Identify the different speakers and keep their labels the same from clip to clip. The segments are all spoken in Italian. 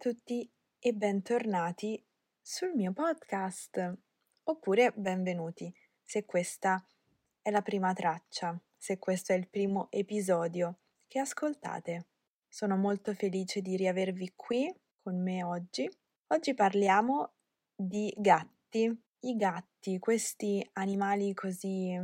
Speaker 1: tutti e bentornati sul mio podcast, oppure benvenuti se questa è la prima traccia, se questo è il primo episodio che ascoltate. Sono molto felice di riavervi qui con me oggi. Oggi parliamo di gatti, i gatti, questi animali così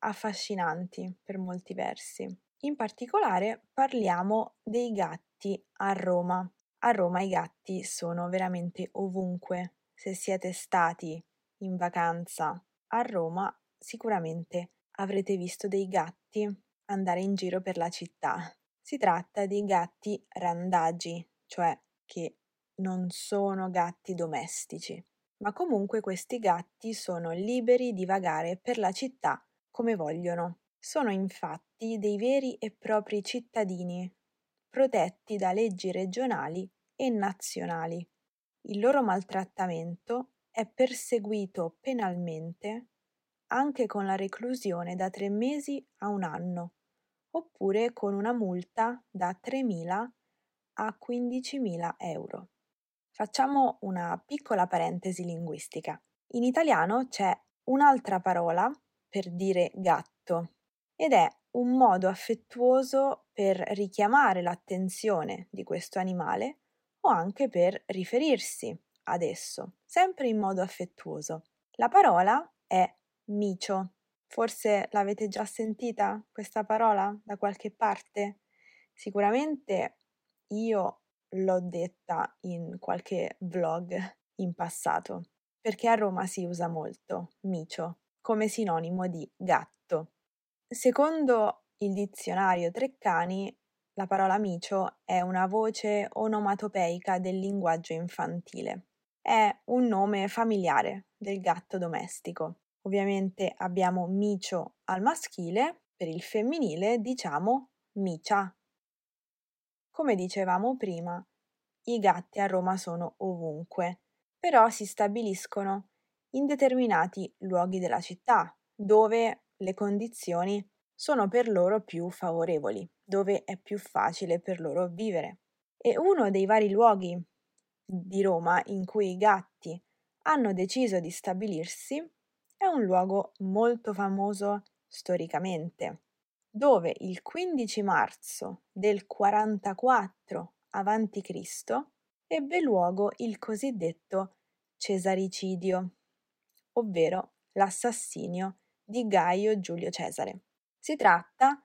Speaker 1: affascinanti per molti versi. In particolare parliamo dei gatti a Roma. A Roma i gatti sono veramente ovunque. Se siete stati in vacanza a Roma, sicuramente avrete visto dei gatti andare in giro per la città. Si tratta di gatti randagi, cioè che non sono gatti domestici, ma comunque questi gatti sono liberi di vagare per la città come vogliono. Sono infatti dei veri e propri cittadini, protetti da leggi regionali e nazionali. Il loro maltrattamento è perseguito penalmente anche con la reclusione da tre mesi a un anno oppure con una multa da 3.000 a 15.000 euro. Facciamo una piccola parentesi linguistica. In italiano c'è un'altra parola per dire gatto ed è un modo affettuoso per richiamare l'attenzione di questo animale o anche per riferirsi ad esso, sempre in modo affettuoso. La parola è micio Forse l'avete già sentita questa parola da qualche parte? Sicuramente io l'ho detta in qualche vlog in passato, perché a Roma si usa molto micio come sinonimo di gatto. Secondo il dizionario Treccani, la parola micio è una voce onomatopeica del linguaggio infantile. È un nome familiare del gatto domestico. Ovviamente abbiamo micio al maschile, per il femminile diciamo micia. Come dicevamo prima, i gatti a Roma sono ovunque, però si stabiliscono in determinati luoghi della città, dove le condizioni sono per loro più favorevoli, dove è più facile per loro vivere. E uno dei vari luoghi di Roma in cui i gatti hanno deciso di stabilirsi è un luogo molto famoso storicamente, dove il 15 marzo del 44 a.C. ebbe luogo il cosiddetto Cesaricidio, ovvero l'assassinio di Gaio Giulio Cesare. Si tratta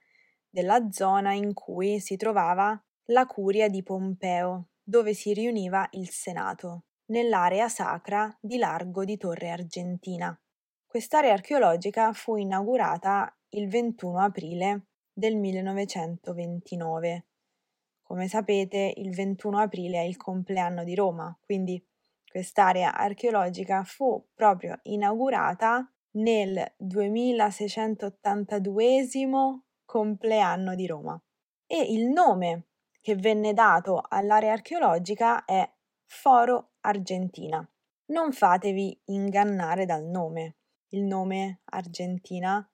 Speaker 1: della zona in cui si trovava la curia di Pompeo, dove si riuniva il Senato, nell'area sacra di Largo di Torre Argentina. Quest'area archeologica fu inaugurata il 21 aprile del 1929. Come sapete, il 21 aprile è il compleanno di Roma, quindi quest'area archeologica fu proprio inaugurata nel 2682 compleanno di Roma. E il nome che venne dato all'area archeologica è Foro Argentina. Non fatevi ingannare dal nome, il nome Argentina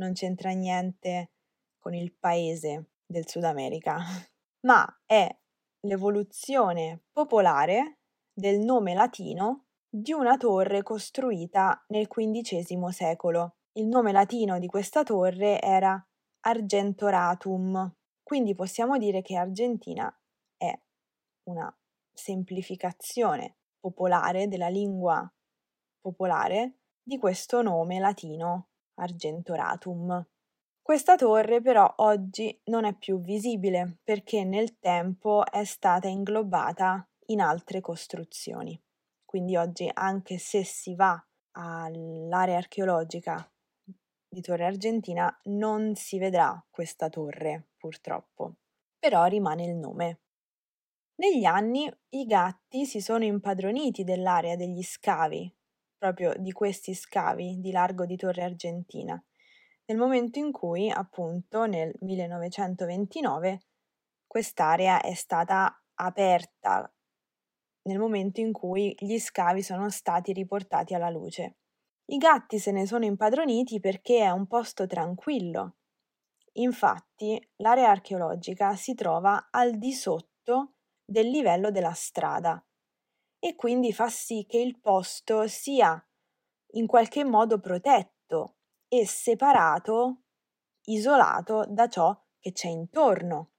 Speaker 1: non c'entra niente con il paese del Sud America, ma è l'evoluzione popolare del nome latino di una torre costruita nel XV secolo. Il nome latino di questa torre era Argentoratum, quindi possiamo dire che Argentina è una semplificazione popolare della lingua popolare di questo nome latino Argentoratum. Questa torre però oggi non è più visibile perché nel tempo è stata inglobata in altre costruzioni. Quindi oggi anche se si va all'area archeologica di Torre Argentina non si vedrà questa torre purtroppo, però rimane il nome. Negli anni i gatti si sono impadroniti dell'area degli scavi proprio di questi scavi di largo di Torre Argentina, nel momento in cui, appunto, nel 1929, quest'area è stata aperta nel momento in cui gli scavi sono stati riportati alla luce. I gatti se ne sono impadroniti perché è un posto tranquillo. Infatti, l'area archeologica si trova al di sotto del livello della strada e quindi fa sì che il posto sia in qualche modo protetto e separato, isolato da ciò che c'è intorno,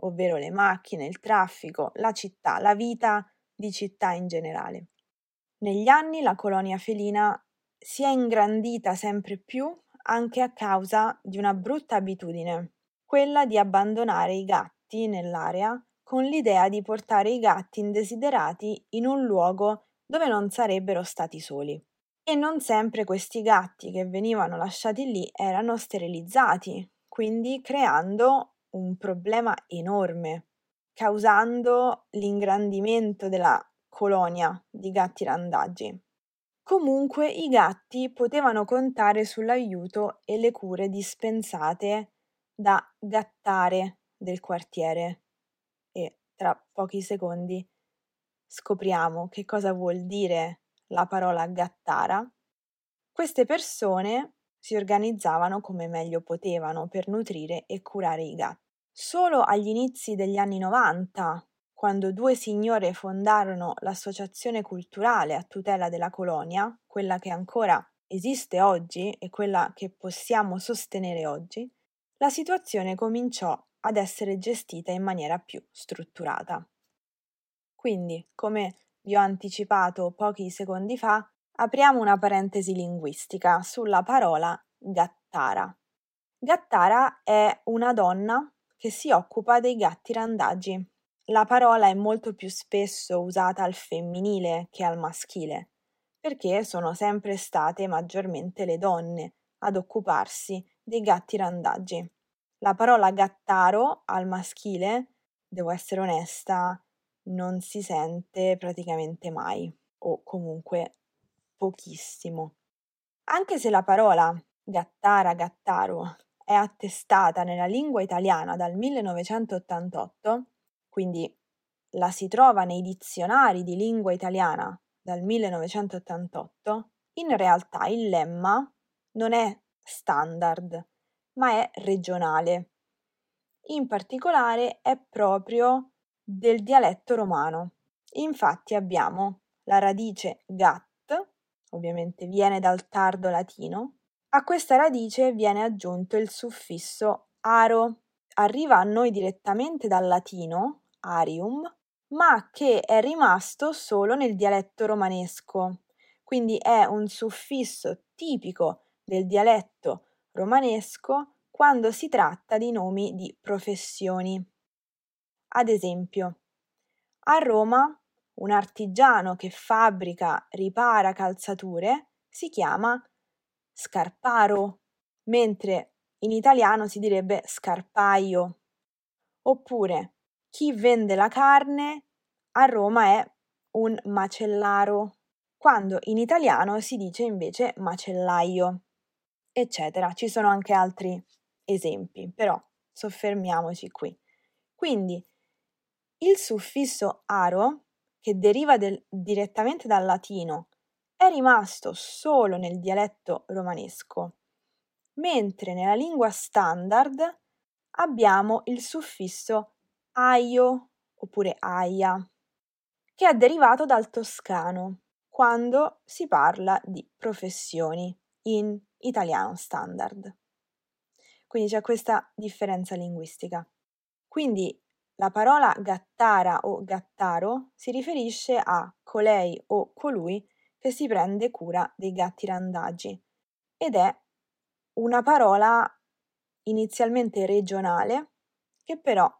Speaker 1: ovvero le macchine, il traffico, la città, la vita di città in generale. Negli anni la colonia felina si è ingrandita sempre più anche a causa di una brutta abitudine, quella di abbandonare i gatti nell'area con l'idea di portare i gatti indesiderati in un luogo dove non sarebbero stati soli. E non sempre questi gatti che venivano lasciati lì erano sterilizzati, quindi creando un problema enorme, causando l'ingrandimento della colonia di gatti randaggi. Comunque i gatti potevano contare sull'aiuto e le cure dispensate da gattare del quartiere e tra pochi secondi scopriamo che cosa vuol dire la parola gattara. Queste persone si organizzavano come meglio potevano per nutrire e curare i gatti. Solo agli inizi degli anni 90 quando due signore fondarono l'associazione culturale a tutela della colonia, quella che ancora esiste oggi e quella che possiamo sostenere oggi, la situazione cominciò ad essere gestita in maniera più strutturata. Quindi, come vi ho anticipato pochi secondi fa, apriamo una parentesi linguistica sulla parola gattara. Gattara è una donna che si occupa dei gatti randagi la parola è molto più spesso usata al femminile che al maschile, perché sono sempre state maggiormente le donne ad occuparsi dei gatti randaggi. La parola gattaro al maschile, devo essere onesta, non si sente praticamente mai, o comunque pochissimo. Anche se la parola gattara, gattaro è attestata nella lingua italiana dal 1988, quindi la si trova nei dizionari di lingua italiana dal 1988, in realtà il lemma non è standard, ma è regionale. In particolare è proprio del dialetto romano. Infatti abbiamo la radice gat, ovviamente viene dal tardo latino, a questa radice viene aggiunto il suffisso aro. Arriva a noi direttamente dal latino arium, ma che è rimasto solo nel dialetto romanesco, quindi è un suffisso tipico del dialetto romanesco quando si tratta di nomi di professioni. Ad esempio, a Roma un artigiano che fabbrica, ripara calzature si chiama scarparo, mentre in italiano si direbbe scarpaio. Oppure chi vende la carne a Roma è un macellaro, quando in italiano si dice invece macellaio, eccetera. Ci sono anche altri esempi, però soffermiamoci qui. Quindi il suffisso aro, che deriva del, direttamente dal latino, è rimasto solo nel dialetto romanesco, mentre nella lingua standard abbiamo il suffisso aio oppure aia, che è derivato dal toscano quando si parla di professioni in italiano standard. Quindi c'è questa differenza linguistica. Quindi la parola gattara o gattaro si riferisce a colei o colui che si prende cura dei gatti randagi ed è una parola inizialmente regionale che però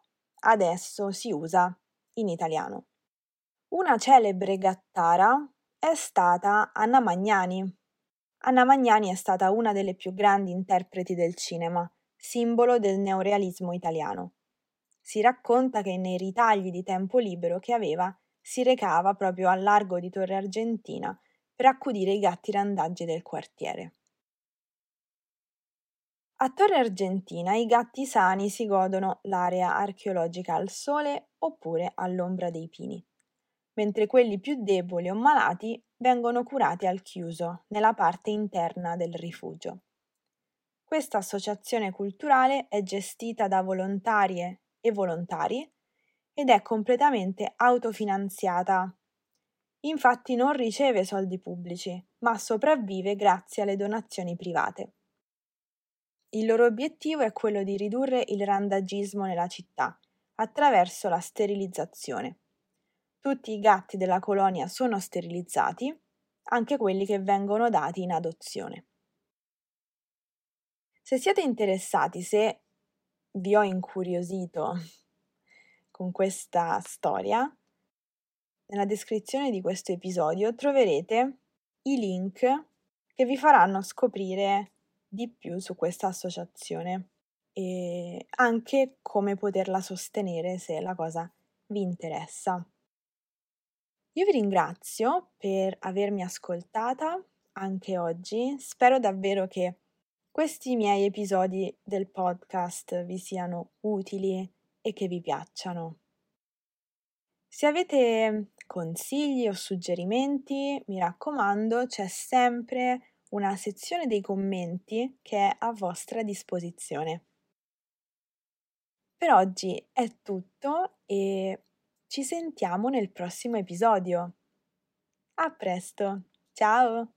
Speaker 1: adesso si usa in italiano. Una celebre gattara è stata Anna Magnani. Anna Magnani è stata una delle più grandi interpreti del cinema, simbolo del neorealismo italiano. Si racconta che nei ritagli di tempo libero che aveva si recava proprio al largo di Torre Argentina per accudire i gatti randaggi del quartiere. A Torre Argentina i gatti sani si godono l'area archeologica al sole oppure all'ombra dei pini, mentre quelli più deboli o malati vengono curati al chiuso, nella parte interna del rifugio. Questa associazione culturale è gestita da volontarie e volontari ed è completamente autofinanziata. Infatti non riceve soldi pubblici, ma sopravvive grazie alle donazioni private. Il loro obiettivo è quello di ridurre il randagismo nella città attraverso la sterilizzazione. Tutti i gatti della colonia sono sterilizzati, anche quelli che vengono dati in adozione. Se siete interessati, se vi ho incuriosito con questa storia, nella descrizione di questo episodio troverete i link che vi faranno scoprire di più su questa associazione e anche come poterla sostenere se la cosa vi interessa. Io vi ringrazio per avermi ascoltata anche oggi, spero davvero che questi miei episodi del podcast vi siano utili e che vi piacciono. Se avete consigli o suggerimenti, mi raccomando, c'è sempre una sezione dei commenti che è a vostra disposizione. Per oggi è tutto e ci sentiamo nel prossimo episodio. A presto, ciao!